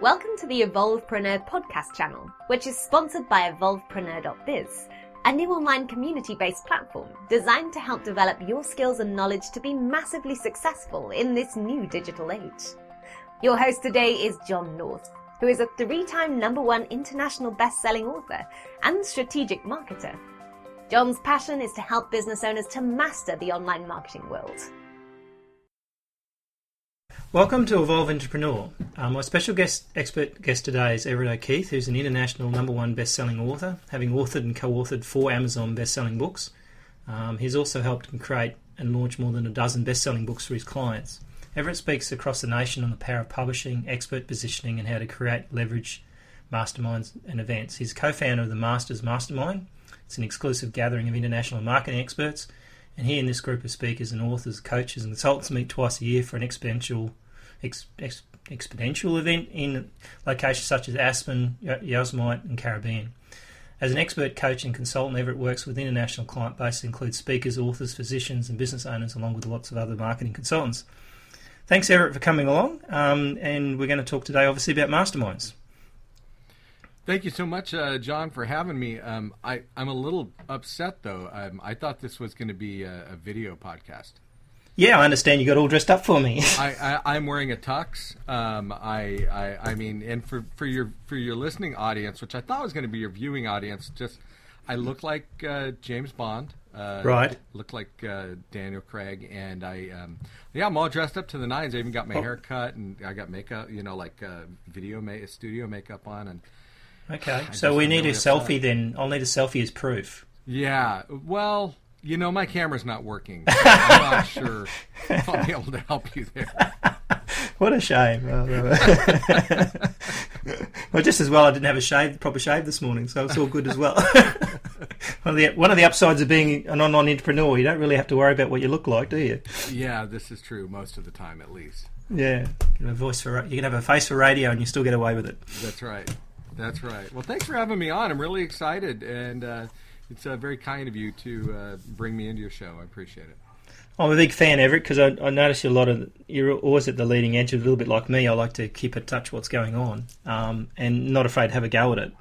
Welcome to the Evolvepreneur podcast channel, which is sponsored by evolvepreneur.biz, a new online community based platform designed to help develop your skills and knowledge to be massively successful in this new digital age. Your host today is John North, who is a three time number one international best selling author and strategic marketer. John's passion is to help business owners to master the online marketing world. Welcome to Evolvepreneur. Um, my special guest expert guest today is Everett O'Keefe, who's an international number one best-selling author, having authored and co-authored four Amazon best-selling books. Um, he's also helped create and launch more than a dozen best-selling books for his clients. Everett speaks across the nation on the power of publishing, expert positioning, and how to create, leverage masterminds and events. He's co-founder of the Masters Mastermind. It's an exclusive gathering of international marketing experts and he and this group of speakers and authors, coaches, and consultants meet twice a year for an exponential, ex, ex, exponential event in locations such as Aspen, Yosemite, and Caribbean. As an expert coach and consultant, Everett works with international client base that includes speakers, authors, physicians, and business owners, along with lots of other marketing consultants. Thanks, Everett, for coming along. Um, and we're going to talk today, obviously, about masterminds. Thank you so much, uh, John, for having me. Um, I, I'm a little upset, though. Um, I thought this was going to be a, a, video podcast. Yeah, I understand you got all dressed up for me. I, I, am wearing a tux. Um, I, I, I mean, and for, for your for your listening audience, which I thought was going to be your viewing audience, just I look like uh, James Bond. Uh, right. Look like uh, Daniel Craig, and I, um, yeah, I'm all dressed up to the nines. I even got my oh. hair cut, and I got makeup, you know, like uh, video ma- studio makeup on, and Okay, I so we need a selfie then. I'll need a selfie as proof. Yeah, well, you know, my camera's not working. So I'm not sure I'll be able to help you there. what a shame. well, just as well I didn't have a shave, proper shave this morning, so it's all good as well. one, of the, one of the upsides of being an online entrepreneur, you don't really have to worry about what you look like, do you? Yeah, this is true most of the time, at least. Yeah, you can have a voice for you can have a face for radio, and you still get away with it. That's right. That's right. Well, thanks for having me on. I'm really excited, and uh, it's uh, very kind of you to uh, bring me into your show. I appreciate it. I'm a big fan, Everett, because I, I notice you a lot of you're always at the leading edge, a little bit like me. I like to keep in touch what's going on, um, and not afraid to have a go at it.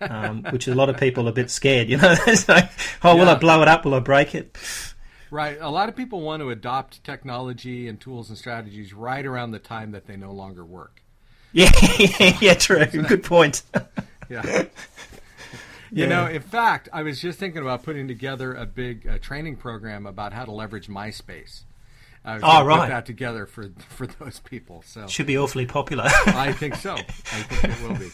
Um, which a lot of people are a bit scared, you know. so, oh, yeah. will I blow it up? Will I break it? Right. A lot of people want to adopt technology and tools and strategies right around the time that they no longer work. Yeah, yeah, true. Good point. yeah. You yeah. know, in fact, I was just thinking about putting together a big uh, training program about how to leverage MySpace. I oh, right. Put that together for for those people. So should be awfully popular. I think so. I think it will be.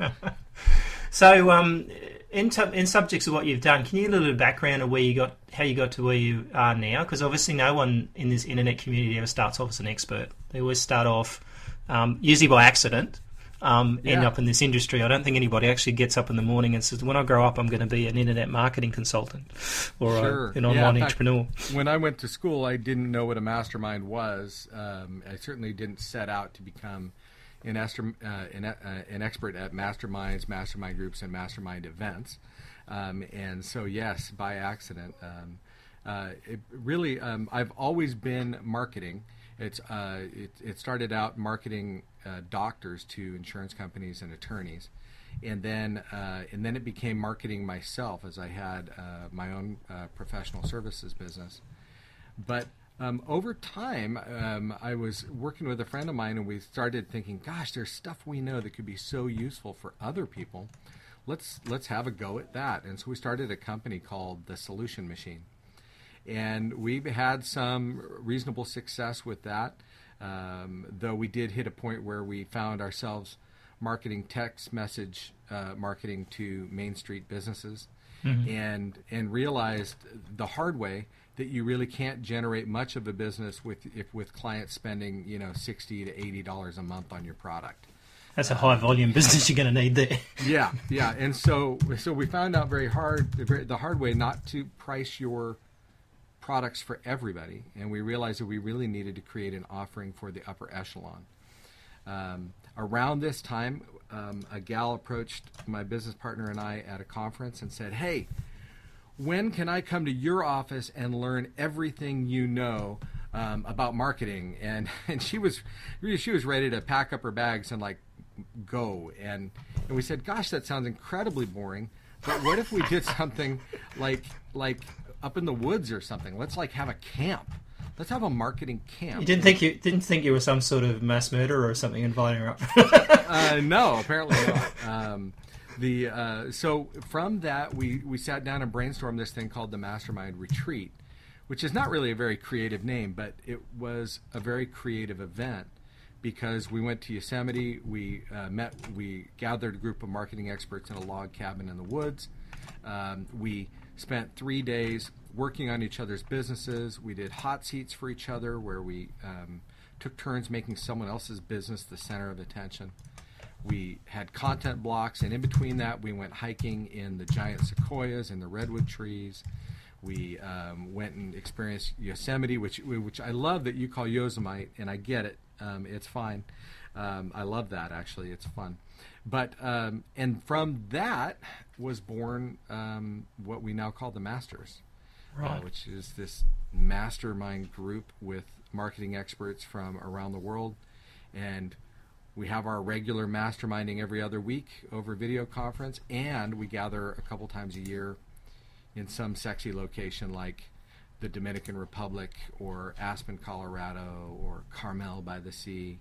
so, um, in t- in subjects of what you've done, can you give a little background of where you got, how you got to where you are now? Because obviously, no one in this internet community ever starts off as an expert. They always start off um, usually by accident, um, yeah. end up in this industry. I don't think anybody actually gets up in the morning and says, "When I grow up, I'm going to be an internet marketing consultant or sure. a, an online yeah, entrepreneur." Fact, when I went to school, I didn't know what a mastermind was. Um, I certainly didn't set out to become an, uh, an, uh, an, expert at masterminds, mastermind groups, and mastermind events. Um, and so, yes, by accident. Um, uh, it really, um, I've always been marketing. It's uh, it, it started out marketing uh, doctors to insurance companies and attorneys, and then uh, and then it became marketing myself as I had uh, my own uh, professional services business. But um, over time, um, I was working with a friend of mine, and we started thinking, "Gosh, there's stuff we know that could be so useful for other people. Let's let's have a go at that." And so we started a company called the Solution Machine and we've had some reasonable success with that. Um, though we did hit a point where we found ourselves marketing text message uh, marketing to Main Street businesses, mm-hmm. and and realized the hard way that you really can't generate much of a business with if with clients spending you know sixty to eighty dollars a month on your product. That's a high volume business you're going to need there. yeah, yeah, and so so we found out very hard the hard way not to price your products for everybody, and we realized that we really needed to create an offering for the upper echelon. Um, around this time, um, a gal approached my business partner and I at a conference and said, "Hey, when can I come to your office and learn everything you know um, about marketing?" And and she was she was ready to pack up her bags and like go and and we said gosh that sounds incredibly boring but what if we did something like like up in the woods or something let's like have a camp let's have a marketing camp You didn't think you didn't think you were some sort of mass murderer or something inviting her up. uh, no, apparently not. Um, the uh, so from that we we sat down and brainstormed this thing called the Mastermind Retreat, which is not really a very creative name, but it was a very creative event because we went to Yosemite, we uh, met, we gathered a group of marketing experts in a log cabin in the woods. Um, we spent three days working on each other's businesses. We did hot seats for each other where we um, took turns making someone else's business the center of attention. We had content blocks, and in between that, we went hiking in the giant sequoias and the redwood trees. We um, went and experienced Yosemite, which which I love that you call Yosemite, and I get it. Um, it's fine. Um, I love that actually. It's fun. But um, and from that was born um, what we now call the Masters, uh, which is this mastermind group with marketing experts from around the world, and we have our regular masterminding every other week over video conference, and we gather a couple times a year in some sexy location like the Dominican Republic or Aspen, Colorado, or Carmel by the Sea.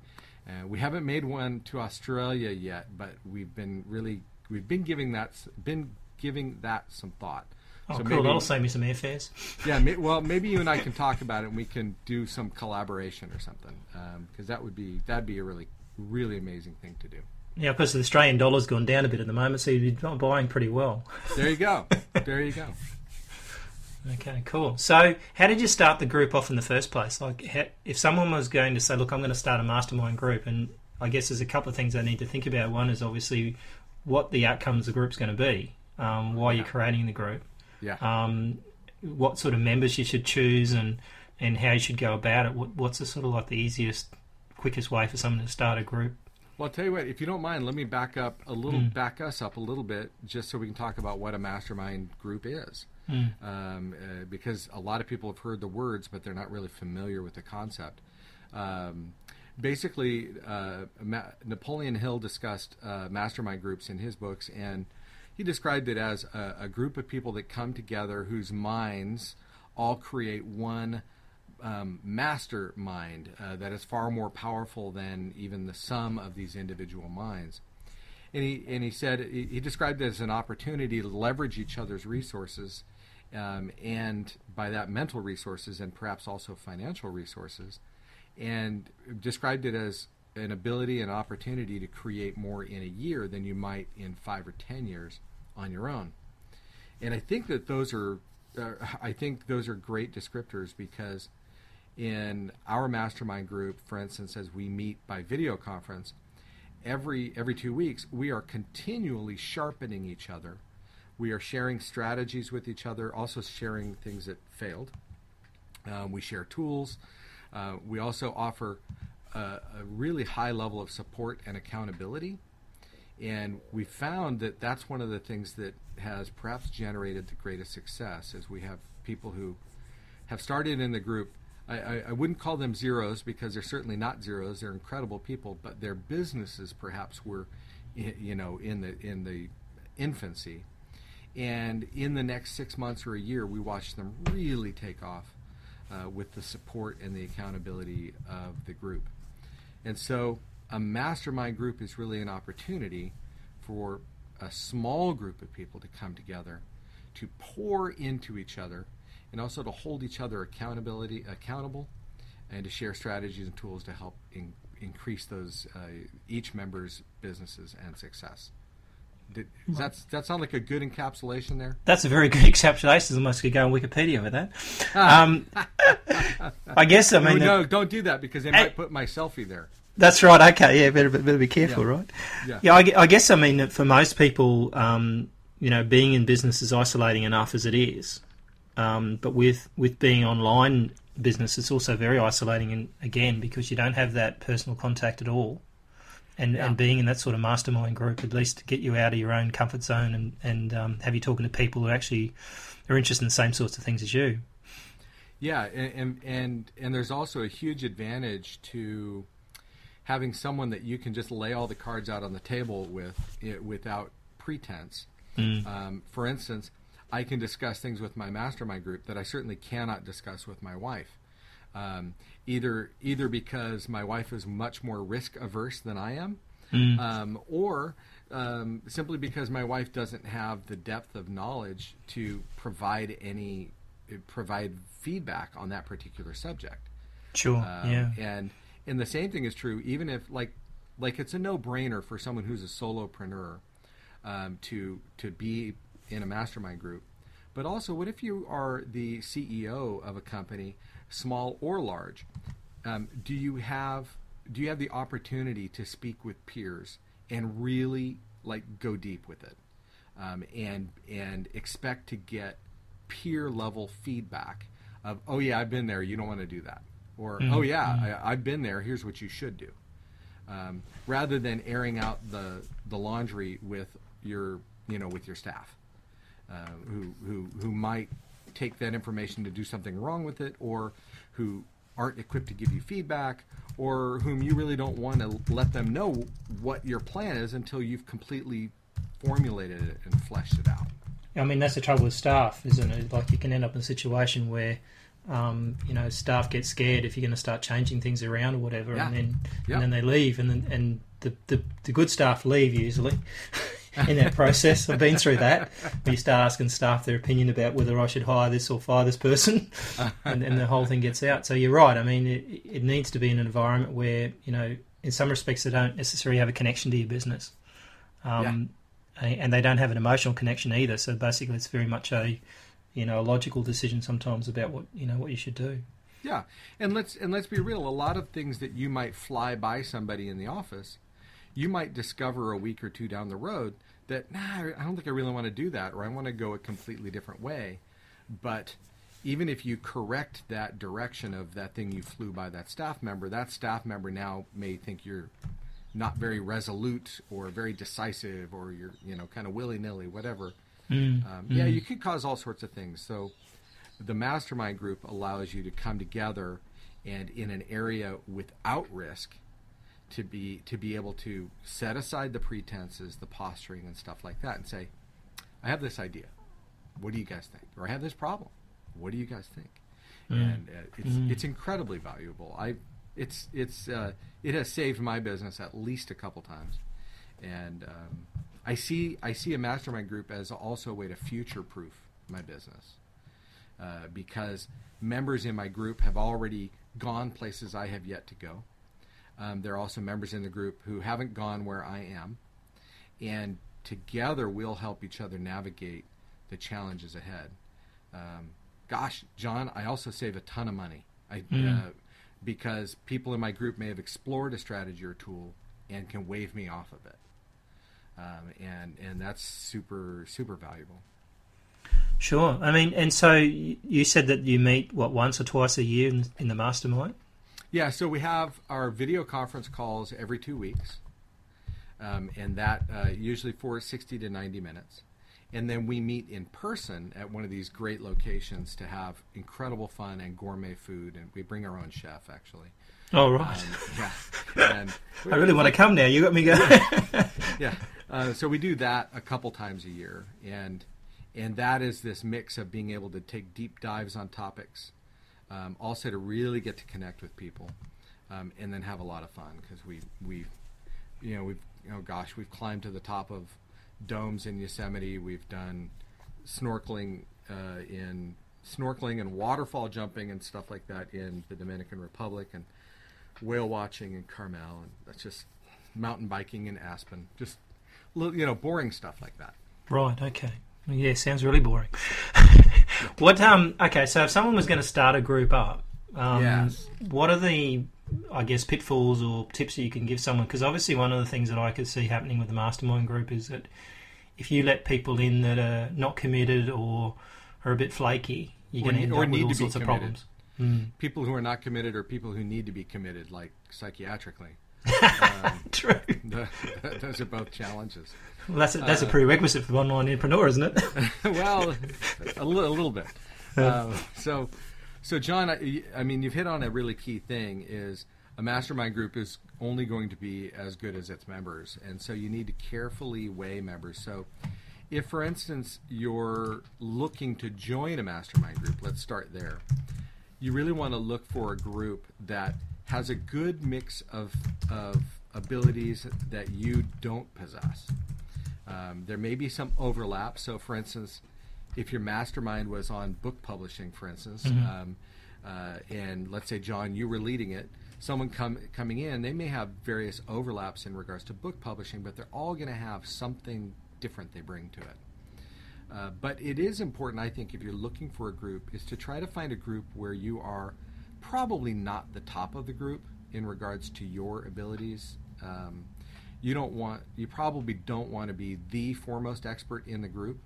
Uh, we haven't made one to Australia yet, but we've been really we've been giving that been giving that some thought. Oh, So cool! maybe- That'll save me some airfares. yeah, may, well, maybe you and I can talk about it, and we can do some collaboration or something, because that would be that'd be a really really amazing thing to do. Yeah, because the Australian dollar's gone down a bit at the moment, so you'd be buying pretty well. There you go. there you go. Okay, cool. So, how did you start the group off in the first place? Like, if someone was going to say, "Look, I'm going to start a mastermind group," and I guess there's a couple of things I need to think about. One is obviously what the outcomes of the group's going to be, um, why you're Yeah. creating the group, Yeah. um, what sort of members you should choose, and and how you should go about it. What, what's the sort of like the easiest, quickest way for someone to start a group? Well, I'll tell you what. If you don't mind, let me back up a little, back us up a little bit, just so we can talk about what a mastermind group is. Um, uh, because a lot of people have heard the words, but they're not really familiar with the concept. Um, basically, uh, Ma- Napoleon Hill discussed uh, mastermind groups in his books, and he described it as a, a group of people that come together whose minds all create one um, mastermind uh, that is far more powerful than even the sum of these individual minds. And he, and he said he he described it as an opportunity to leverage each other's resources, um, and by that mental resources and perhaps also financial resources, and described it as an ability and opportunity to create more in a year than you might in five or ten years on your own. And I think that those are, uh, I think those are great descriptors because in our mastermind group, for instance, as we meet by video conference, every every two weeks we are continually sharpening each other. We are sharing strategies with each other, also sharing things that failed. Um, we share tools. Uh, we also offer a, a really high level of support and accountability. And we found that that's one of the things that has perhaps generated the greatest success is we have people who have started in the group. I, I, I wouldn't call them zeros because they're certainly not zeros. They're incredible people, but their businesses perhaps were, you know, in the in the infancy. And in the next six months or a year, we watch them really take off uh, with the support and the accountability of the group. And so, a mastermind group is really an opportunity for a small group of people to come together, to pour into each other, and also to hold each other accountability accountable, and to share strategies and tools to help in, increase those uh, each member's businesses and success. Did, does that, does that sound like a good encapsulation there? That's a very good encapsulation. Almost could go on Wikipedia with that. Um, I guess I No, mean no, don't do that because they Hey. might put my selfie there. that's right. Okay, yeah, better better be careful, Yeah. right? Yeah. Yeah, I, I guess I mean that for most people, um, you know, being in business is isolating enough as it is. Um, but with with being online business, it's also very isolating, and again because you don't have that personal contact at all. And, Yeah. and being in that sort of mastermind group, at least to get you out of your own comfort zone and, and um, have you talking to people who actually are interested in the same sorts of things as you. Yeah, and, and and there's also a huge advantage to having someone that you can just lay all the cards out on the table with it, without pretense. Um, for instance, I can discuss things with my mastermind group that I certainly cannot discuss with my wife. Um, either either because my wife is much more risk averse than I am, um, or um, simply because my wife doesn't have the depth of knowledge to provide any provide feedback on that particular subject. Sure. Um, yeah. And and the same thing is true even if like like it's a no brainer for someone who's a solopreneur um, to to be in a mastermind group. But also, what if you are the CEO of a company, small or large? Um, do you have do you have the opportunity to speak with peers and really like go deep with it, um, and and expect to get peer level feedback of oh yeah I've been there you don't want to do that or oh yeah I, I've been there here's what you should do um, rather than airing out the the laundry with your you know with your staff uh, who who who might take that information to do something wrong with it or who aren't equipped to give you feedback or whom you really don't want to let them know what your plan is until you've completely formulated it and fleshed it out I mean, that's the trouble with staff, isn't it? Like, you can end up in a situation where, um, you know, staff get scared if you're going to start changing things around or whatever, Yeah. and then and then they leave, and then and the, the, the good staff leave usually in that process. I've been through that. Where you start asking staff their opinion about whether I should hire this or fire this person, and, and the whole thing gets out. So you're right. I mean, it, it needs to be an environment where you know, in some respects, they don't necessarily have a connection to your business. Um, and they don't have an emotional connection either. So basically, it's very much a you know a logical decision sometimes about what you know what you should do. Yeah, and let's and let's be real. A lot of things that you might fly by somebody in the office, you might discover a week or two down the road that nah, I don't think I really want to do that, or I want to go a completely different way. But even if you correct that direction of that thing you flew by that staff member, that staff member now may think you're not very resolute or very decisive, or you're you know kind of willy nilly, whatever. Um, Yeah, you could cause all sorts of things. So the mastermind group allows you to come together and in an area without risk to be to be able to set aside the pretenses, the posturing and stuff like that and say, I have this idea. What do you guys think? Or I have this problem. What do you guys think? And uh, it's it's incredibly valuable. I it's it's uh, it has saved my business at least a couple times. And um, I see I see a mastermind group as also a way to future proof my business uh, because members in my group have already gone places I have yet to go. Um, there are also members in the group who haven't gone where I am, and together we'll help each other navigate the challenges ahead. Um, gosh, John, I also save a ton of money. I, uh, because people in my group may have explored a strategy or tool and can wave me off of it, um, and and that's super super valuable. Sure. I mean, and so you said that you meet what once or twice a year in, in the mastermind. Yeah, so we have our video conference calls every two weeks, um, and that uh, usually for 60 to 90 minutes. And then we meet in person at one of these great locations to have incredible fun and gourmet food, and we bring our own chef actually. Oh right. Um, yeah, and I really want to come now. You got me going. yeah. Uh, so we do that a couple times a year, and and that is this mix of being able to take deep dives on topics, um, also to really get to connect with people, um, and then have a lot of fun because we we, you know, we've you know, gosh, we've climbed to the top of domes in Yosemite. We've done snorkeling uh, in snorkeling and waterfall jumping and stuff like that in the Dominican Republic and whale watching in Carmel and that's just mountain biking in Aspen. Just you know, boring stuff like that. right. Okay. Yeah. Sounds really boring. what? Um. Okay. So if someone was going to start a group up, um, Yes. what are the I guess pitfalls or tips that you can give someone? Because obviously, one of the things that I could see happening with the mastermind group is that if you let people in that are not committed or are a bit flaky, you're going to need- end up with all to be of committed. problems. Mm. People who are not committed or people who need to be committed, like psychiatrically. Um, True. those are both challenges. Well, that's a, that's a Uh, prerequisite for online entrepreneur, isn't it? well, a, li- a little bit. Uh, so, so John, I, I mean, you've hit on a really key thing: is a mastermind group is only going to be as good as its members, and so you need to carefully weigh members. So, if, for instance, you're looking to join a mastermind group, let's start there. You really want to look for a group that has a good mix of, of abilities that you don't possess. Um, there may be some overlap. So, for instance, if your mastermind was on book publishing, for instance, um, uh, and let's say John, you were leading it, someone come, coming in, they may have various overlaps in regards to book publishing, but they're all going to have something different they bring to it. Uh, but it is important, I think, if you're looking for a group, is to try to find a group where you are probably not the top of the group in regards to your abilities. Um, you don't want, you probably don't want to be the foremost expert in the group,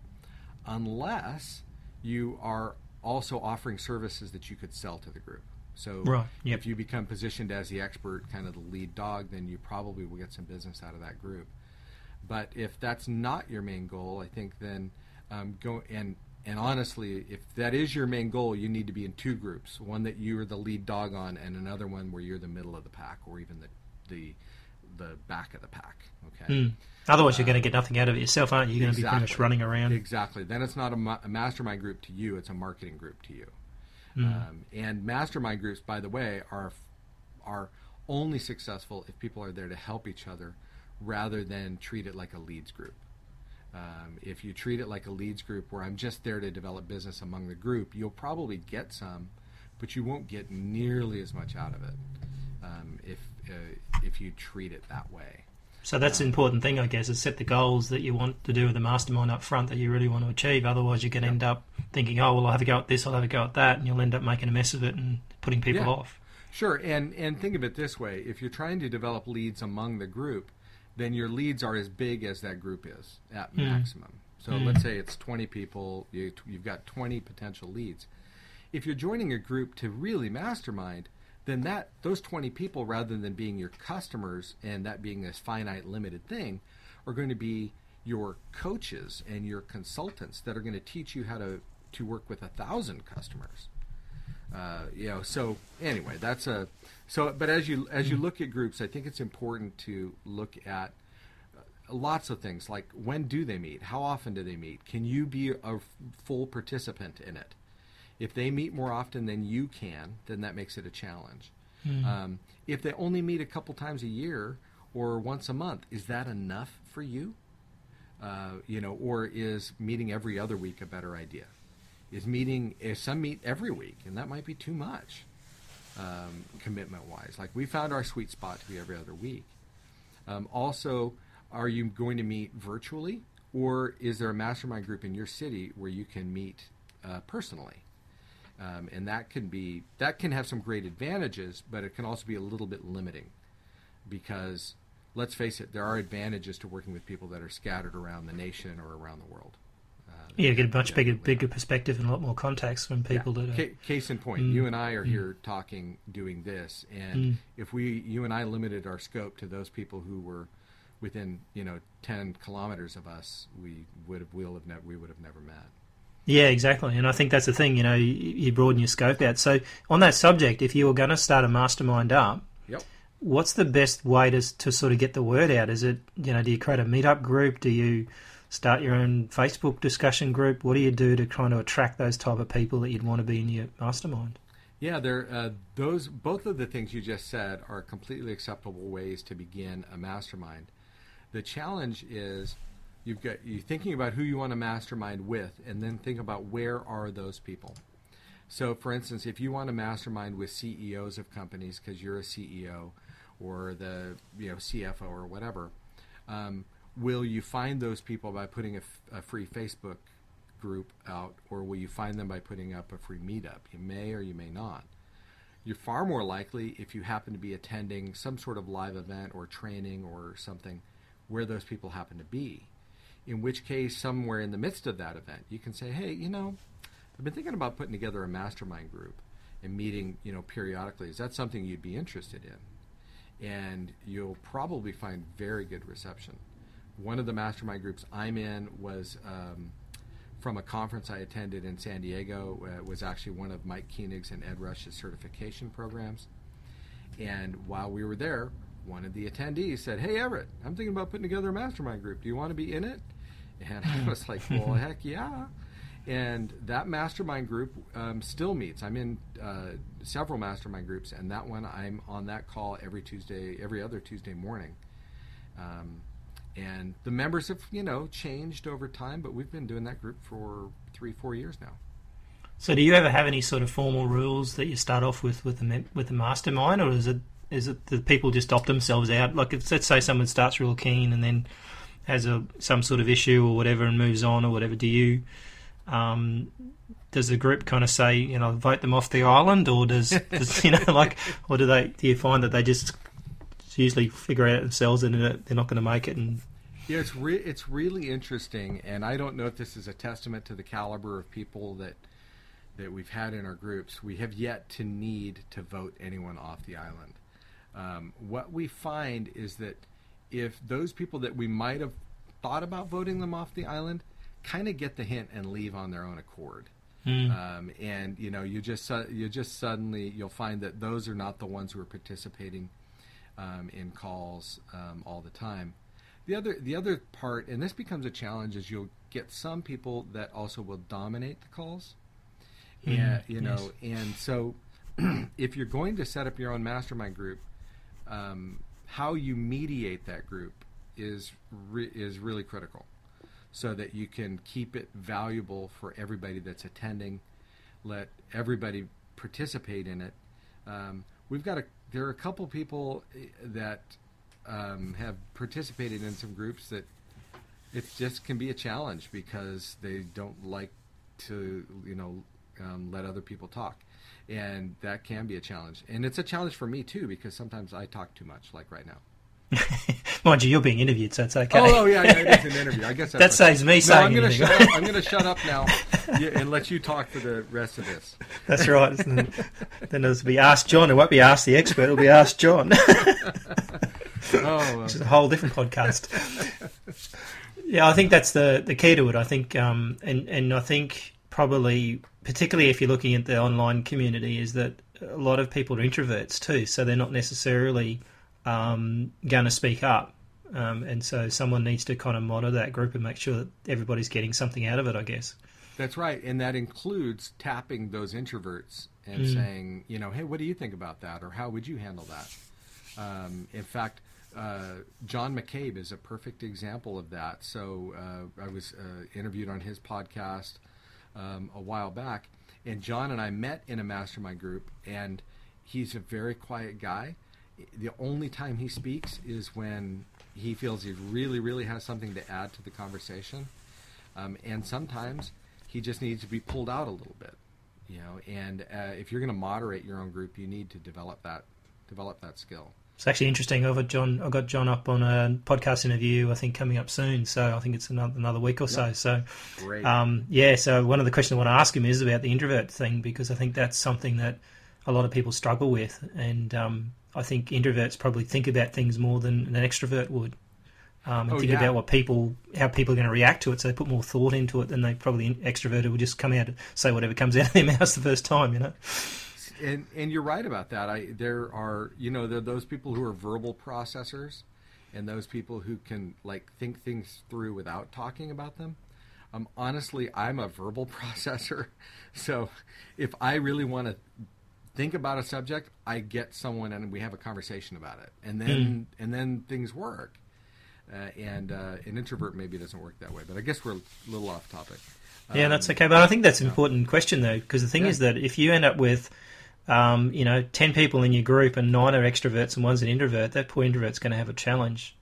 unless you are also offering services that you could sell to the group. So Right, yep. if you become positioned as the expert, kind of the lead dog, then you probably will get some business out of that group. But if that's not your main goal, I think then um, go and and honestly, if that is your main goal, you need to be in two groups: one that you are the lead dog on, and another one where you're the middle of the pack, or even the the the back of the pack. Okay. Mm. Otherwise, you're going to get nothing out of it yourself, aren't you? You're going to be pretty much running around. Exactly. Then it's not a, ma- a mastermind group to you; it's a marketing group to you. Hmm. Um, and mastermind groups, by the way, are are only successful if people are there to help each other, rather than treat it like a leads group. Um, if you treat it like a leads group, where I'm just there to develop business among the group, you'll probably get some, but you won't get nearly as much out of it um, if uh, if you treat it that way. So that's the important thing, I guess, is set the goals that you want to do with the mastermind up front that you really want to achieve. Otherwise, you're going can end up thinking, oh, well, I'll have a go at this, I'll have a go at that, and you'll end up making a mess of it and putting people Yeah. off. Sure, and and think of it this way: if you're trying to develop leads among the group, then your leads are as big as that group is at hmm. maximum. So hmm. let's say it's 20 people, you, you've got 20 potential leads. If you're joining a group to really mastermind, then that those 20 people, rather than being your customers and that being this finite, limited thing, are going to be your coaches and your consultants that are going to teach you how to to work with a thousand customers uh, you know so anyway that's a so but as you as you look at groups i think it's important to look at uh, lots of things like when do they meet? How often do they meet? Can you be a f- full participant in it? If they meet more often than you can then that makes it a challenge. Um, if they only meet a couple times a year or once a month is that enough for you? Uh, you know or is meeting every other week a better idea is meeting some meet every week and that might be too much um, commitment wise like we found our sweet spot to be every other week. Um, also are you going to meet virtually or is there a mastermind group in your city where you can meet uh, personally? Um, and that can be that can have some great advantages but it can also be a little bit limiting because let's face it there are advantages to working with people that are scattered around the nation or around the world Yeah, you get a much yeah, bigger, bigger perspective and a lot more contacts from people yeah. that are. Ca- case in point, Mm. you and I are here talking, doing this, and Mm. if we, you and I, limited our scope to those people who were within, you know, ten kilometers of us, we would have, will have, ne- we would have never met. Yeah, exactly. And I think that's the thing, you know, you, you broaden your scope out. So, on that subject, if you were going to start a mastermind up, Yep. what's the best way to, to sort of get the word out? Is it, you know, do you create a meetup group? Do you start your own Facebook discussion group? What do you do to kind of attract those type of people that you'd want to be in your mastermind? Yeah, there. Uh, those both of the things you just said are completely acceptable ways to begin a mastermind. The challenge is you've got you thinking about who you want to mastermind with, and then think about where are those people. So, for instance, if you want to mastermind with CEOs of companies because you're a CEO or the you know CFO or whatever, um, will you find those people by putting a, free Facebook group out, or will you find them by putting up a free meetup? You may or you may not. You're far more likely if you happen to be attending some sort of live event or training or something where those people happen to be. In which case, somewhere in the midst of that event, you can say, "Hey, you know, I've been thinking about putting together a mastermind group and meeting, you know, periodically. Is that something you'd be interested in?" And you'll probably find very good reception. One of the mastermind groups I'm in was um, from a conference I attended in San Diego. Uh, it was actually one of Mike Koenigs' and Ed Rush's certification programs. and while we were there, one of the attendees said, "Hey Everett, I'm thinking about putting together a mastermind group. Do you want to be in it?" And I was like, "Well, heck yeah!" And that mastermind group um, still meets. I'm in uh, several mastermind groups, and that one I'm on that call every Tuesday, every other Tuesday morning. Um, and the members have, you know, changed over time, but we've been doing that group for three, four years now. So, do you ever have any sort of formal rules that you start off with with the with the mastermind, or is it is it the people just opt themselves out? Like, if, let's say someone starts real keen and then has a some sort of issue or whatever and moves on or whatever. Do you um, does the group kind of say you know vote them off the island, or does, does you know like, or do they do you find that they just usually figure out themselves and they're not going to make it and yeah, it's re- it's really interesting, and I don't know if this is a testament to the caliber of people that that we've had in our groups. We have yet to need to vote anyone off the island. Um, what we find is that if those people that we might have thought about voting them off the island kind of get the hint and leave on their own accord. Mm. Um, and you know, you just you just suddenly you'll find that those are not the ones who are participating um, in calls um, all the time. The other the other part, and this becomes a challenge, is you'll get some people that also will dominate the calls. Mm, and you know, yes. and so if you're going to set up your own mastermind group, um, how you mediate that group is re- is really critical, so that you can keep it valuable for everybody that's attending. Let everybody participate in it. Um, we've got a there are a couple people eh, that um, have participated in some groups that it just can be a challenge because they don't like to, you know, um, let other people talk, and that can be a challenge. And it's a challenge for me too because sometimes I talk too much, like right now. Mind you, you're being interviewed, so it's okay. Oh, oh yeah, yeah, it is an interview. I guess that saves me no, saying. I'm going to shut up. I'm going to shut up now and let you talk for the rest of this. That's right. then it'll be Ask John. It won't be Ask the Expert. It'll be Ask John. oh, which is a whole different podcast. yeah, I think that's the the key to it. I think, um, and and I think probably particularly if you're looking at the online community, is that a lot of people are introverts too, so they're not necessarily um, going to speak up. Um, and so someone needs to kind of monitor that group and make sure that everybody's getting something out of it, I guess. That's right. And that includes tapping those introverts and mm. saying, you know, hey, what do you think about that? Or how would you handle that? Um, in fact, uh, John McCabe is a perfect example of that. So uh, I was uh, interviewed on his podcast um, a while back, and John and I met in a mastermind group, and he's a very quiet guy. The only time he speaks is when he feels he really, really has something to add to the conversation, um, and sometimes he just needs to be pulled out a little bit. You know, and uh, if you're going to moderate your own group, you need to develop that develop that skill. It's actually interesting. I've got John. I got John up on a podcast interview. I think coming up soon. So I think it's another, another week or so. So, um, yeah. So one of the questions I want to ask him is about the introvert thing because I think that's something that a lot of people struggle with, and um, I think introverts probably think about things more than an extrovert would, um, and oh, think yeah. about what people, how people are going to react to it. So they put more thought into it than they probably extroverted would just come out and say whatever comes out of their mouth the first time. You know and and you're right about that. I there are you know there are those people who are verbal processors, and those people who can like think things through without talking about them. Um, honestly, I'm a verbal processor, so if I really want to think about a subject, I get someone and we have a conversation about it, and then mm. and then things work. Uh, and uh, an introvert maybe doesn't work that way, but I guess we're a little off topic. Yeah, um, that's okay. But I think that's an important question though, because the thing yeah. is that if you end up with um, you know, 10 people in your group and nine are extroverts and one's an introvert, that poor introvert's going to have a challenge.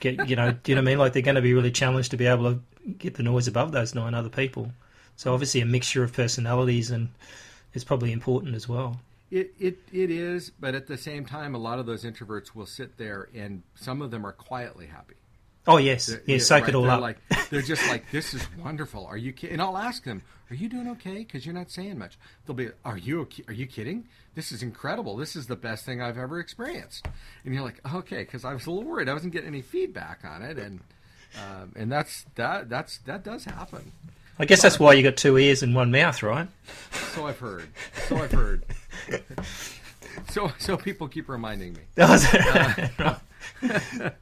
Get, you know, do you know what I mean? Like they're going to be really challenged to be able to get the noise above those nine other people. So obviously a mixture of personalities and is probably important as well. It, it it is, but at the same time, a lot of those introverts will sit there, and some of them are quietly happy. Oh yes, they're, yes, soak right, it all up. Like, they're just like, this is wonderful. Are you? kidding? And I'll ask them, are you doing okay? Because you're not saying much. They'll be, are you? okay? Are you kidding? This is incredible. This is the best thing I've ever experienced. And you're like, okay, because I was a little worried. I wasn't getting any feedback on it, and um, and that's that that's that does happen. I guess that's why you got two ears and one mouth, right? So I've heard. So I've heard. So so people keep reminding me. Uh, right.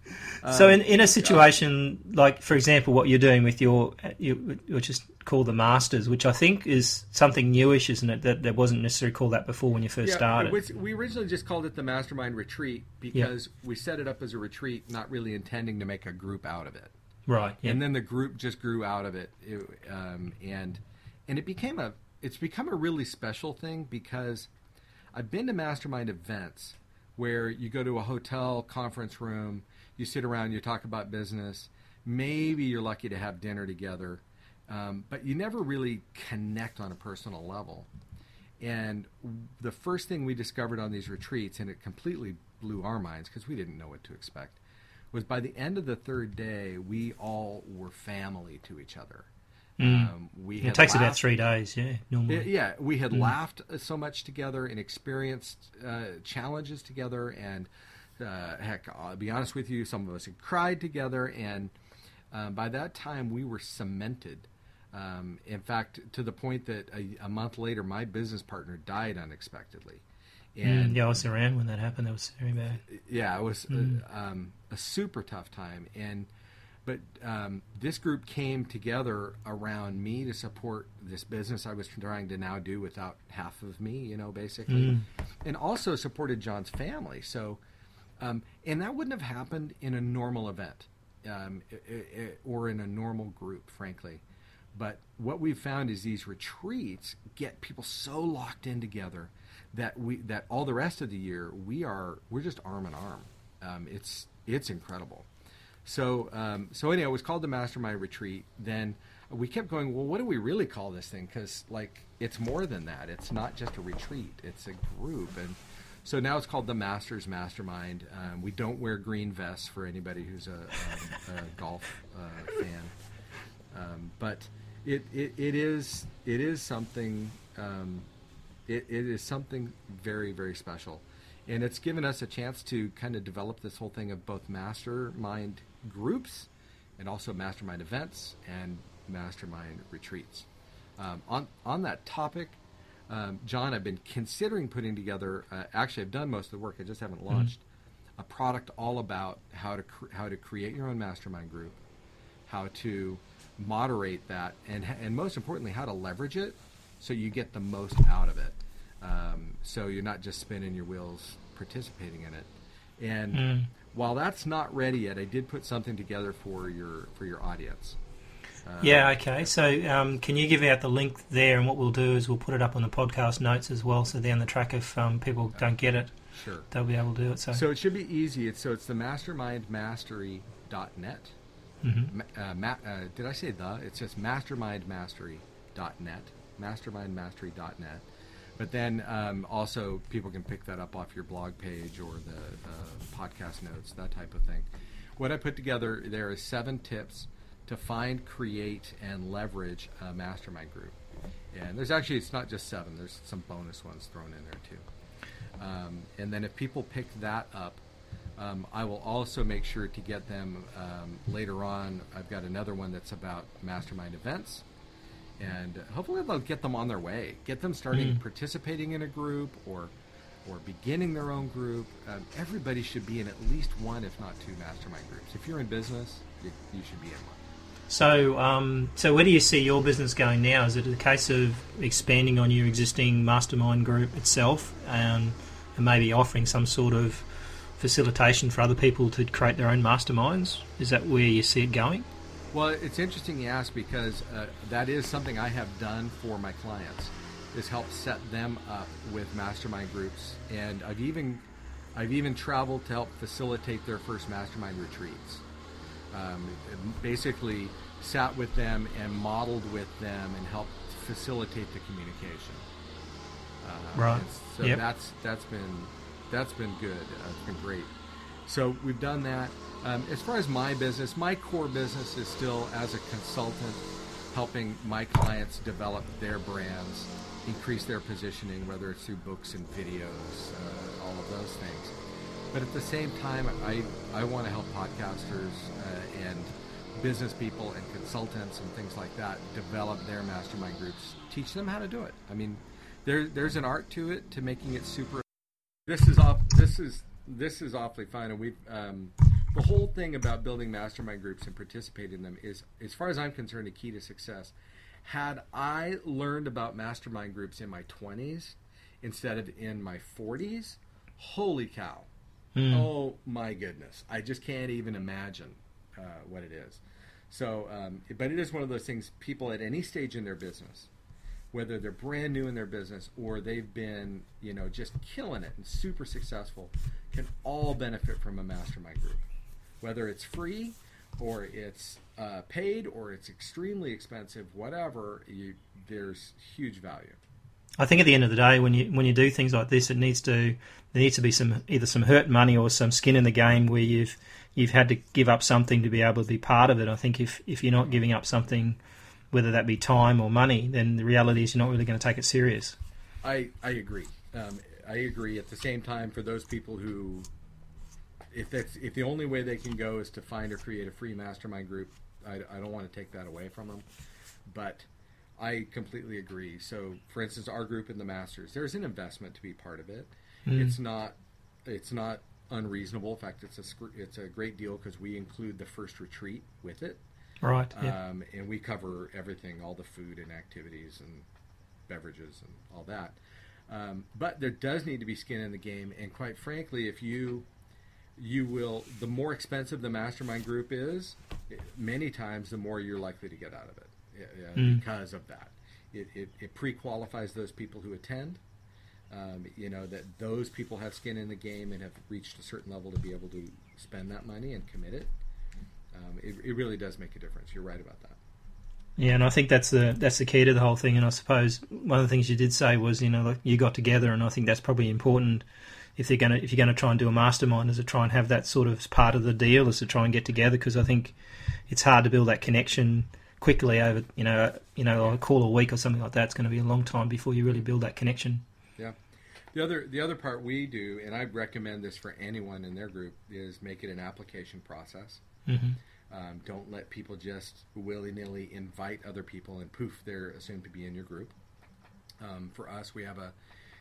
so in, um, in a situation like, for example, what you're doing with your, you, which is called the Masters, which I think is something newish, isn't it? That, that wasn't necessarily called that before when you first Yeah, started. was- we originally just called it the Mastermind Retreat because we set it up as a retreat, not really intending to make a group out of it. Right. Yeah. and then the group just grew out of it, It, um, and and it became a it's become a really special thing because I've been to mastermind events where you go to a hotel conference room, you sit around, you talk about business. Maybe you're lucky to have dinner together, um, but you never really connect on a personal level. And the first thing we discovered on these retreats, and it completely blew our minds because we didn't know what to expect, was by the end of the third day, we all were family to each other. Um, we it takes about three days, yeah, normally. yeah, we had laughed uh, so much together and experienced uh, challenges together, and uh, heck, I'll be honest with you, some of us had cried together, and um, by that time we were cemented. Um, in fact, to the point that a, a month later, my business partner died unexpectedly, and Mm, yeah, I was around when that happened. That was very bad. yeah, it was uh, um, a super tough time, and but um, this group came together around me to support this business I was trying to now do without half of me, you know, basically, and also supported John's family. So, um, and that wouldn't have happened in a normal event um, i- i- i- or in a normal group, frankly. But what we've found is these retreats get people so locked in together that we that all the rest of the year we are we're just arm in arm. Um, it's it's incredible. So um, so anyway, it was called the Mastermind Retreat. Then we kept going. Well, what do we really call this thing? Because like it's more than that. It's not just a retreat. It's a group and. So now it's called the Masters Mastermind. Um, we don't wear green vests for anybody who's a, um, a golf uh, fan, um, but it, it, it is it is something um, it, it is something very very special, and it's given us a chance to kind of develop this whole thing of both mastermind groups and also mastermind events and mastermind retreats. Um, on on that topic, um, John, I've been considering putting together. Uh, actually, I've done most of the work. I just haven't launched a product all about how to cr- how to create your own mastermind group, how to moderate that, and and most importantly, how to leverage it so you get the most out of it. Um, so you're not just spinning your wheels participating in it. And while that's not ready yet, I did put something together for your for your audience. Yeah, okay. So, um, can you give out the link there? And what we'll do is we'll put it up on the podcast notes as well, so down the track if um, people don't get it, Sure. they'll be able to do it. So, So it should be easy. It's, so it's the mastermindmastery.net. Mhm. Ma- uh, ma- uh, did I say the? It's just mastermindmastery.net. Mastermindmastery.net. But then um, also people can pick that up off your blog page or the uh, podcast notes, that type of thing. What I put together there is seven tips to find, create, and leverage a mastermind group. And there's actually it's not just seven. There's some bonus ones thrown in there too. Um, and then if people pick that up, um, I will also make sure to get them um, later on. I've got another one that's about mastermind events, and hopefully they'll get them on their way, get them starting participating in a group or or beginning their own group. Um, everybody should be in at least one, if not two, mastermind groups. If you're in business, you, you should be in one. so, um, so where do you see your business going now? Is it a case of expanding on your existing mastermind group itself, um, and maybe offering some sort of facilitation for other people to create their own masterminds? Is that where you see it going? Well, it's interesting you ask because uh, that is something I have done for my clients. Is help set them up with mastermind groups, and I've even I've even traveled to help facilitate their first mastermind retreats. Um, basically, sat with them and modeled with them and helped facilitate the communication. Uh, Right. So Yep. that's that's been that's been good. Uh, it's been great. So we've done that. Um, as far as my business, my core business is still as a consultant, helping my clients develop their brands, increase their positioning, whether it's through books and videos, uh, all of those things. But at the same time, I, I want to help podcasters uh, and business people and consultants and things like that develop their mastermind groups, teach them how to do it. I mean, there, there's an art to it, to making it super This is off. This is this is awfully fun, and we um, the whole thing about building mastermind groups and participating in them is, as far as I'm concerned, a key to success. Had I learned about mastermind groups in my 20s instead of in my 40s, holy cow! Mm. Oh my goodness, I just can't even imagine uh, what it is. So, um, but it is one of those things. People at any stage in their business whether they're brand new in their business or they've been, you know, just killing it and super successful, can all benefit from a mastermind group. Whether it's free or it's uh, paid or it's extremely expensive, whatever, you, there's huge value. I think at the end of the day, when you when you do things like this, it needs to there needs to be some either some hurt money or some skin in the game where you've you've had to give up something to be able to be part of it. I think if if you're not giving up something whether that be time or money, then the reality is you're not really going to take it serious. I I agree. Um, I agree. At the same time, for those people who, if that's if the only way they can go is to find or create a free mastermind group, I, I don't want to take that away from them. But I completely agree. So, for instance, our group in the Masters, there's an investment to be part of it. Mm. It's not it's not unreasonable. In fact, it's a it's a great deal because we include the first retreat with it. Right. Yeah. Um, and we cover everything, all the food and activities and beverages and all that. Um, but there does need to be skin in the game, and quite frankly, if you you will, the more expensive the mastermind group is, many times the more you're likely to get out of it Mm. because of that. It, it, it pre-qualifies those people who attend. Um, you know that those people have skin in the game and have reached a certain level to be able to spend that money and commit it um, it, it really does make a difference. You're right about that. Yeah, and I think that's the that's the key to the whole thing. And I suppose one of the things you did say was, you know, like you got together, and I think that's probably important if they're gonna if you're gonna try and do a mastermind, is to try and have that sort of part of the deal, is to try and get together because I think it's hard to build that connection quickly over, you know, you know, like a call a week or something like that. It's going to be a long time before you really build that connection. The other the other part we do, and I recommend this for anyone in their group, is make it an application process. Mm-hmm. Um, don't let people just willy nilly invite other people and poof, they're assumed to be in your group. Um, for us, we have a.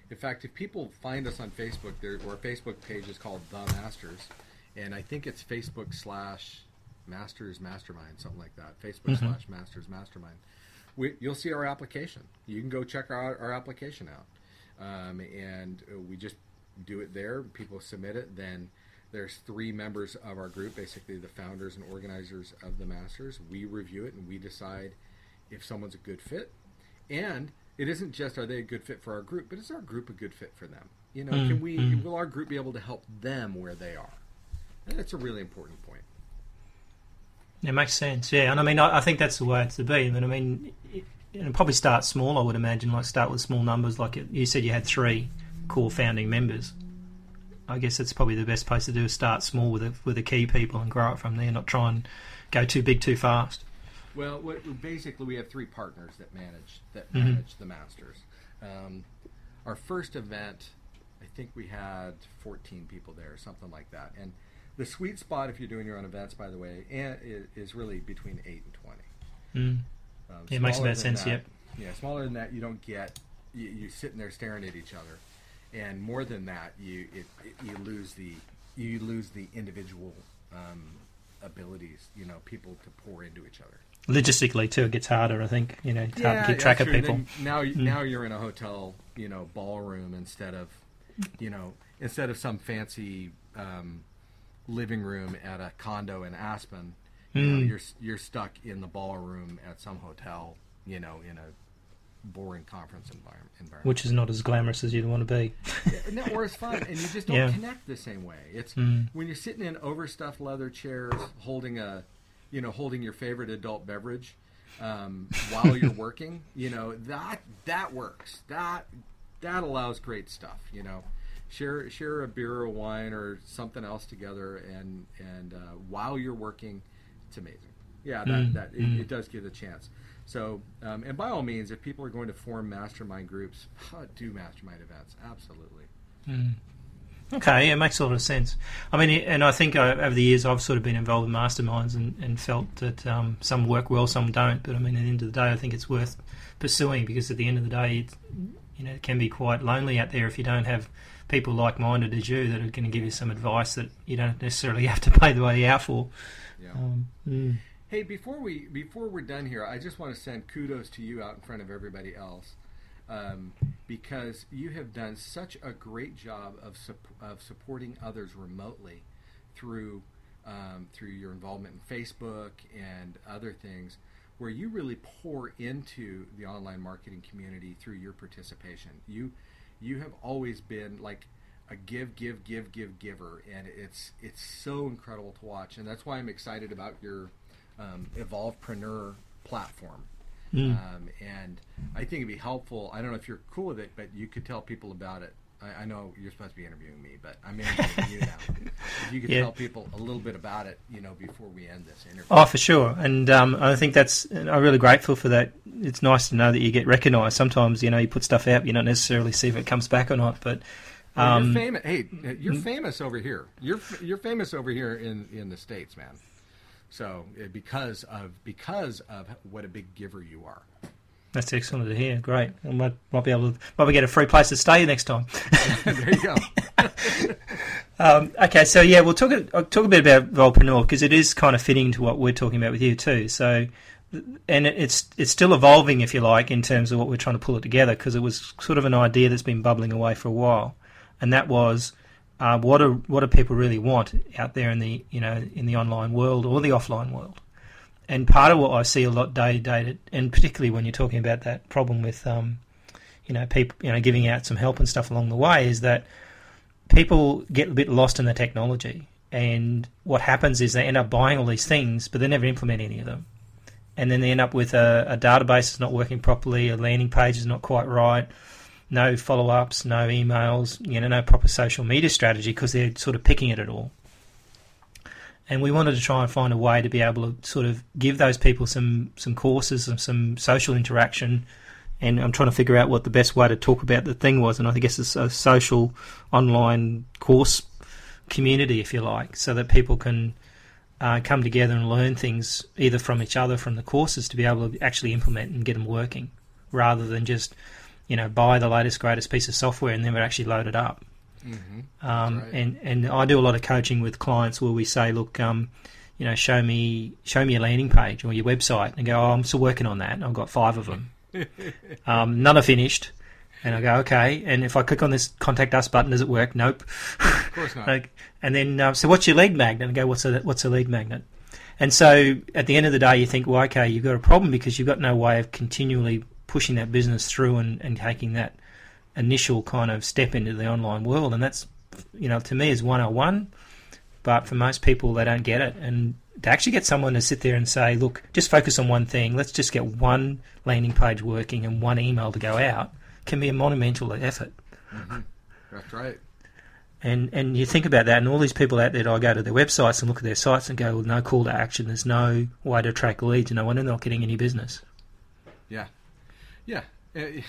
In fact, if people find us on Facebook, there, our Facebook page is called The Masters, and I think it's Facebook slash Masters Mastermind, something like that. Facebook Mm-hmm. slash Masters Mastermind. We, you'll see our application. You can go check our, our application out, um, and we just do it there. People submit it, then there's three members of our group, basically the founders and organizers of the Masters. We review it and we decide if someone's a good fit. And it isn't just are they a good fit for our group, but is our group a good fit for them? You know, Mm, can we mm. will our group be able to help them where they are? And that's a really important point. It makes sense, yeah. And I mean, I, I think that's the way it's to be. But I mean, it'll probably start small. I would imagine, like start with small numbers. Like it, you said, you had three core founding members. I guess that's probably the best place to do is start small with the, with the key people and grow it from there. Not try and go too big too fast. Well, what, basically, we have three partners that manage that Mhm. manage the Masters. Um, our first event, I think we had 14 people there, something like that. And the sweet spot, if you're doing your own events, by the way, is, is really between eight and 20. Mm. Um, it makes about sense, that- yep. Yeah, smaller than that, you don't get. You, you're sitting there staring at each other, and more than that, you it, it, you lose the you lose the individual um, abilities. You know, people to pour into each other. Logistically, too, it gets harder. I think you know it's hard to keep track of people. Then now, Mm. now you're in a hotel, you know, ballroom instead of, you know, instead of some fancy um, living room at a condo in Aspen. You know, Mm. you're you're stuck in the ballroom at some hotel, you know, in a boring conference environment. environment. Which is not as glamorous as you'd want to be. no, or it's fun, and you just don't Yeah. connect the same way. It's Mm. when you're sitting in overstuffed leather chairs, holding a, you know, holding your favorite adult beverage um, while you're working. You know that that works. That that allows great stuff. You know, share share a beer or wine or something else together, and and uh, while you're working, it's amazing. Yeah, that Mm, that it, mm. it does give a chance. So, um, and by all means, if people are going to form mastermind groups, do mastermind events. Absolutely. Mm. Okay, yeah, it makes a lot of sense. I mean, and I think uh, over the years I've sort of been involved in masterminds and, and felt that um, some work well, some don't. But I mean, at the end of the day, I think it's worth pursuing because at the end of the day, it's, you know, it can be quite lonely out there if you don't have people like-minded as you that are going to give you some advice that you don't necessarily have to pay the way out for. Yeah. Um, mm. Hey, before we before we're done here, I just want to send kudos to you out in front of everybody else, um, because you have done such a great job of sup- of supporting others remotely through um, through your involvement in Facebook and other things, where you really pour into the online marketing community through your participation. You you have always been like a give, give, give, give giver, and it's it's so incredible to watch, and that's why I'm excited about your um, Evolvepreneur platform. Mm. Um, and I think it'd be helpful. I don't know if you're cool with it, but you could tell people about it. I, I know you're supposed to be interviewing me, but I'm interviewing you now. If you could Yeah. tell people a little bit about it, you know, before we end this interview. Oh, for sure, and um, I think that's I'm really grateful for that. It's nice to know that you get recognised. Sometimes you know you put stuff out, you don't necessarily see if it comes back or not, but um, you're famous. Hey, you're famous over here. You're you're famous over here in, in the states, man. So uh, because of because of what a big giver you are. That's excellent to hear. Great, I might, might be able to might be get a free place to stay next time. there you go. Um, okay, so yeah, we'll talk. I'll talk a bit about Evolvepreneur because it is kind of fitting to what we're talking about with you too. So, and it's it's still evolving, if you like, in terms of what we're trying to pull it together because it was sort of an idea that's been bubbling away for a while, and that was uh, what do what do people really want out there in the you know in the online world or the offline world. And part of what I see a lot day to day, and particularly when you're talking about that problem with, um, you know, people, you know, giving out some help and stuff along the way, is that people get a bit lost in the technology, and what happens is they end up buying all these things, but they never implement any of them, and then they end up with a, a database that's not working properly, a landing page is not quite right, no follow-ups, no emails, you know, no proper social media strategy because they're sort of picking at it all. And we wanted to try and find a way to be able to sort of give those people some some courses and some social interaction and I'm trying to figure out what the best way to talk about the thing was, and I guess it's a social online course community, if you like, so that people can uh, come together and learn things either from each other, from the courses, to be able to actually implement and get them working, rather than just you know buy the latest greatest piece of software and never actually load it up. Mm-hmm. Um. And and I do a lot of coaching with clients where we say, look, um, you know, show me show me your landing page or your website, and go, oh, I'm still working on that. I've got five of them. um, none are finished. And I go, okay. And if I click on this contact us button, does it work? Nope. Of course not. Like, and then, um, so what's your lead magnet? And I go, what's a what's a lead magnet? And so at the end of the day, you think, well, okay, you've got a problem because you've got no way of continually pushing that business through and, and taking that initial kind of step into the online world. And that's, you know, to me is 101. But for most people, they don't get it. And to actually get someone to sit there and say, look, just focus on one thing, let's just get one landing page working and one email to go out, can be a monumental effort. Mm-hmm. That's right. And and you think about that, and all these people out there, I go to their websites and look at their sites and go, well, no call to action. There's no way to attract leads, and no wonder they're not getting any business. Yeah, yeah, eh,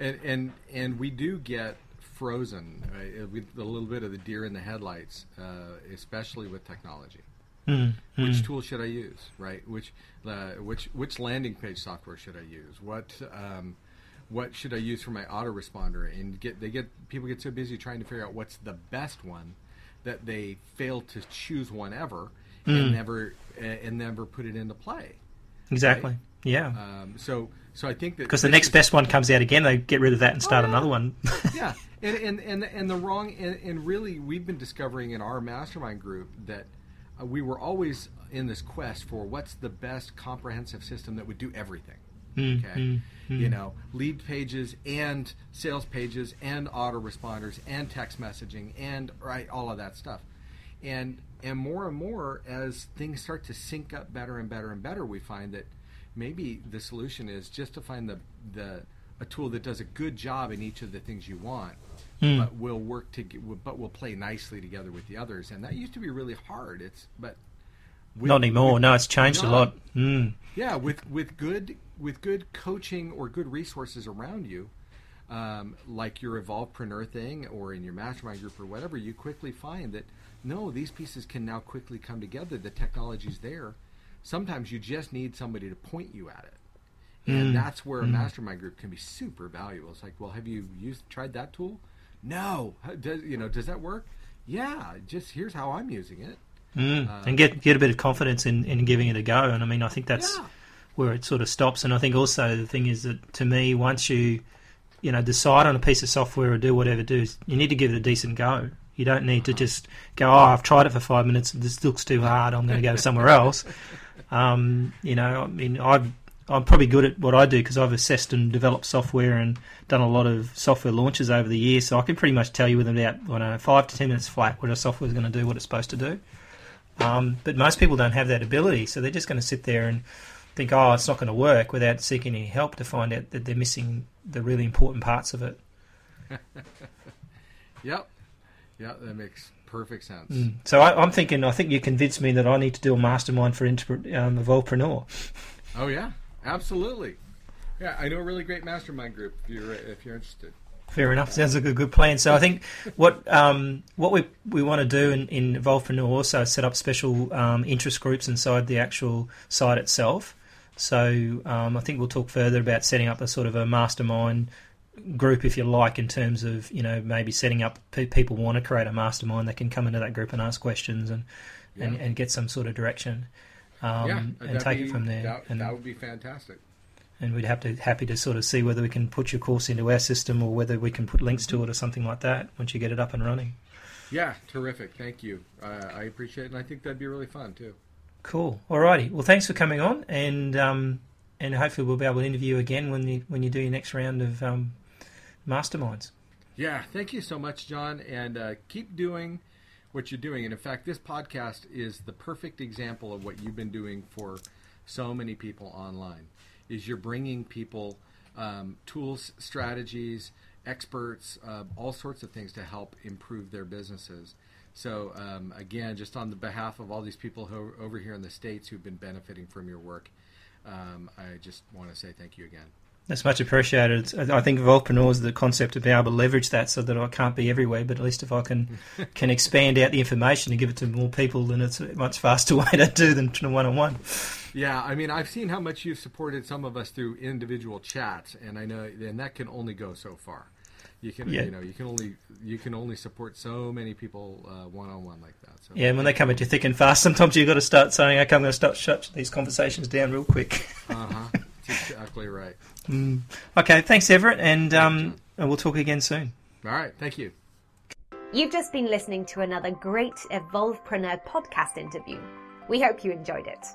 and and and, we do get frozen uh, with a little bit of the deer in the headlights, uh, especially with technology. Mm, Which mm. tool should I use? Right? Which uh, which which landing page software should I use? What um, what should I use for my autoresponder? And get they get people get so busy trying to figure out what's the best one that they fail to choose one ever Mm. and never uh, and never put it into play. Exactly. Yeah. Um, so so I think that Because the next is- best one comes out again, they get rid of that and start Oh, yeah. another one. yeah, and and and and the wrong and, and really we've been discovering in our mastermind group that uh, we were always in this quest for what's the best comprehensive system that would do everything. Mm, Okay, mm, you mm. know, lead pages and sales pages and autoresponders and text messaging and right all of that stuff, and and more and more as things start to sync up better and better and better, we find that maybe the solution is just to find the the a tool that does a good job in each of the things you want, Mm. but will work to but will play nicely together with the others. And that used to be really hard. It's but with- Not anymore. with- No, it's changed a lot. Mm. yeah, with with good with good coaching or good resources around you, um, like your Evolvepreneur thing or in your mastermind group or whatever, you quickly find that no, these pieces can now quickly come together. The technology's there. Sometimes you just need somebody to point you at it, And hmm. that's where a hmm. mastermind group can be super valuable. It's like, well, have you used tried that tool? No. How- Does you know? Does that work? Yeah. Just here's how I'm using it. Mm. and get get a bit of confidence in, in giving it a go. And I mean, I think that's Yeah. where it sort of stops. And I think also the thing is that to me, once you you know decide on a piece of software or do whatever do, you need to give it a decent go. You don't need to just go, oh, I've tried it for five minutes. This looks too hard. I'm going to go somewhere else. Um, you know, I mean, I've I'm probably good at what I do because I've assessed and developed software and done a lot of software launches over the years. So I can pretty much tell you within about I don't know five to ten minutes flat whether a software is going to do what it's supposed to do. Um, but most people don't have that ability, so they're just going to sit there and think, "Oh, it's not going to work," without seeking any help to find out that they're missing the really important parts of it. Yep. Yeah, that makes perfect sense. Mm. So I, I'm thinking, I think you convinced me that I need to do a mastermind for inter- um. Oh yeah, absolutely. Yeah, I know a really great mastermind group if you're if you're interested. Fair enough. Sounds like a good plan. So I think what um, what we we want to do in, in Evolvepreneur also set up special um, interest groups inside the actual site itself. So um, I think we'll talk further about setting up a sort of a mastermind group, if you like, in terms of you know maybe setting up pe- people want to create a mastermind that can come into that group and ask questions and and, Yeah. and get some sort of direction. Um, yeah, and take be- it from there. That, and, that would be fantastic. and we'd have to happy to sort of see whether we can put your course into our system or whether we can put links to it or something like that once you get it up and running. Yeah, terrific. Thank you. Uh, I appreciate it, and I think that'd be really fun too. Cool. All righty. Well, thanks for coming on, and um, and hopefully we'll be able to interview you again when you when you do your next round of um, masterminds. Yeah, thank you so much, John, and uh, keep doing what you're doing. And in fact, this podcast is the perfect example of what you've been doing for so many people online. Is you're bringing people um, tools, strategies, experts, uh, all sorts of things to help improve their businesses. So um, again, just on the behalf of all these people who over here in the states who've been benefiting from your work, um, I just want to say thank you again. That's much appreciated. I think Evolvepreneur is the concept of being able to leverage that so that I can't be everywhere, but at least if I can can expand out the information and give it to more people, then it's a much faster way to do than one on one. Yeah, I mean, I've seen how much you've supported some of us through individual chats, and I know, and that can only go so far. You can, Yeah. you know, you can only you can only support so many people one on one like that. So Yeah, and when they come at you thick and fast, sometimes you've got to start saying, okay, I'm going to start shut these conversations down real quick. uh huh, that's exactly right. Mm. Okay, thanks, Everett, and um, and we'll talk again soon. All right, thank you. You've just been listening to another great Evolvepreneur podcast interview. We hope you enjoyed it.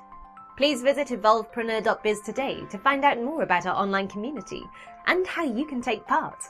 Please visit evolvepreneur.biz today to find out more about our online community and how you can take part.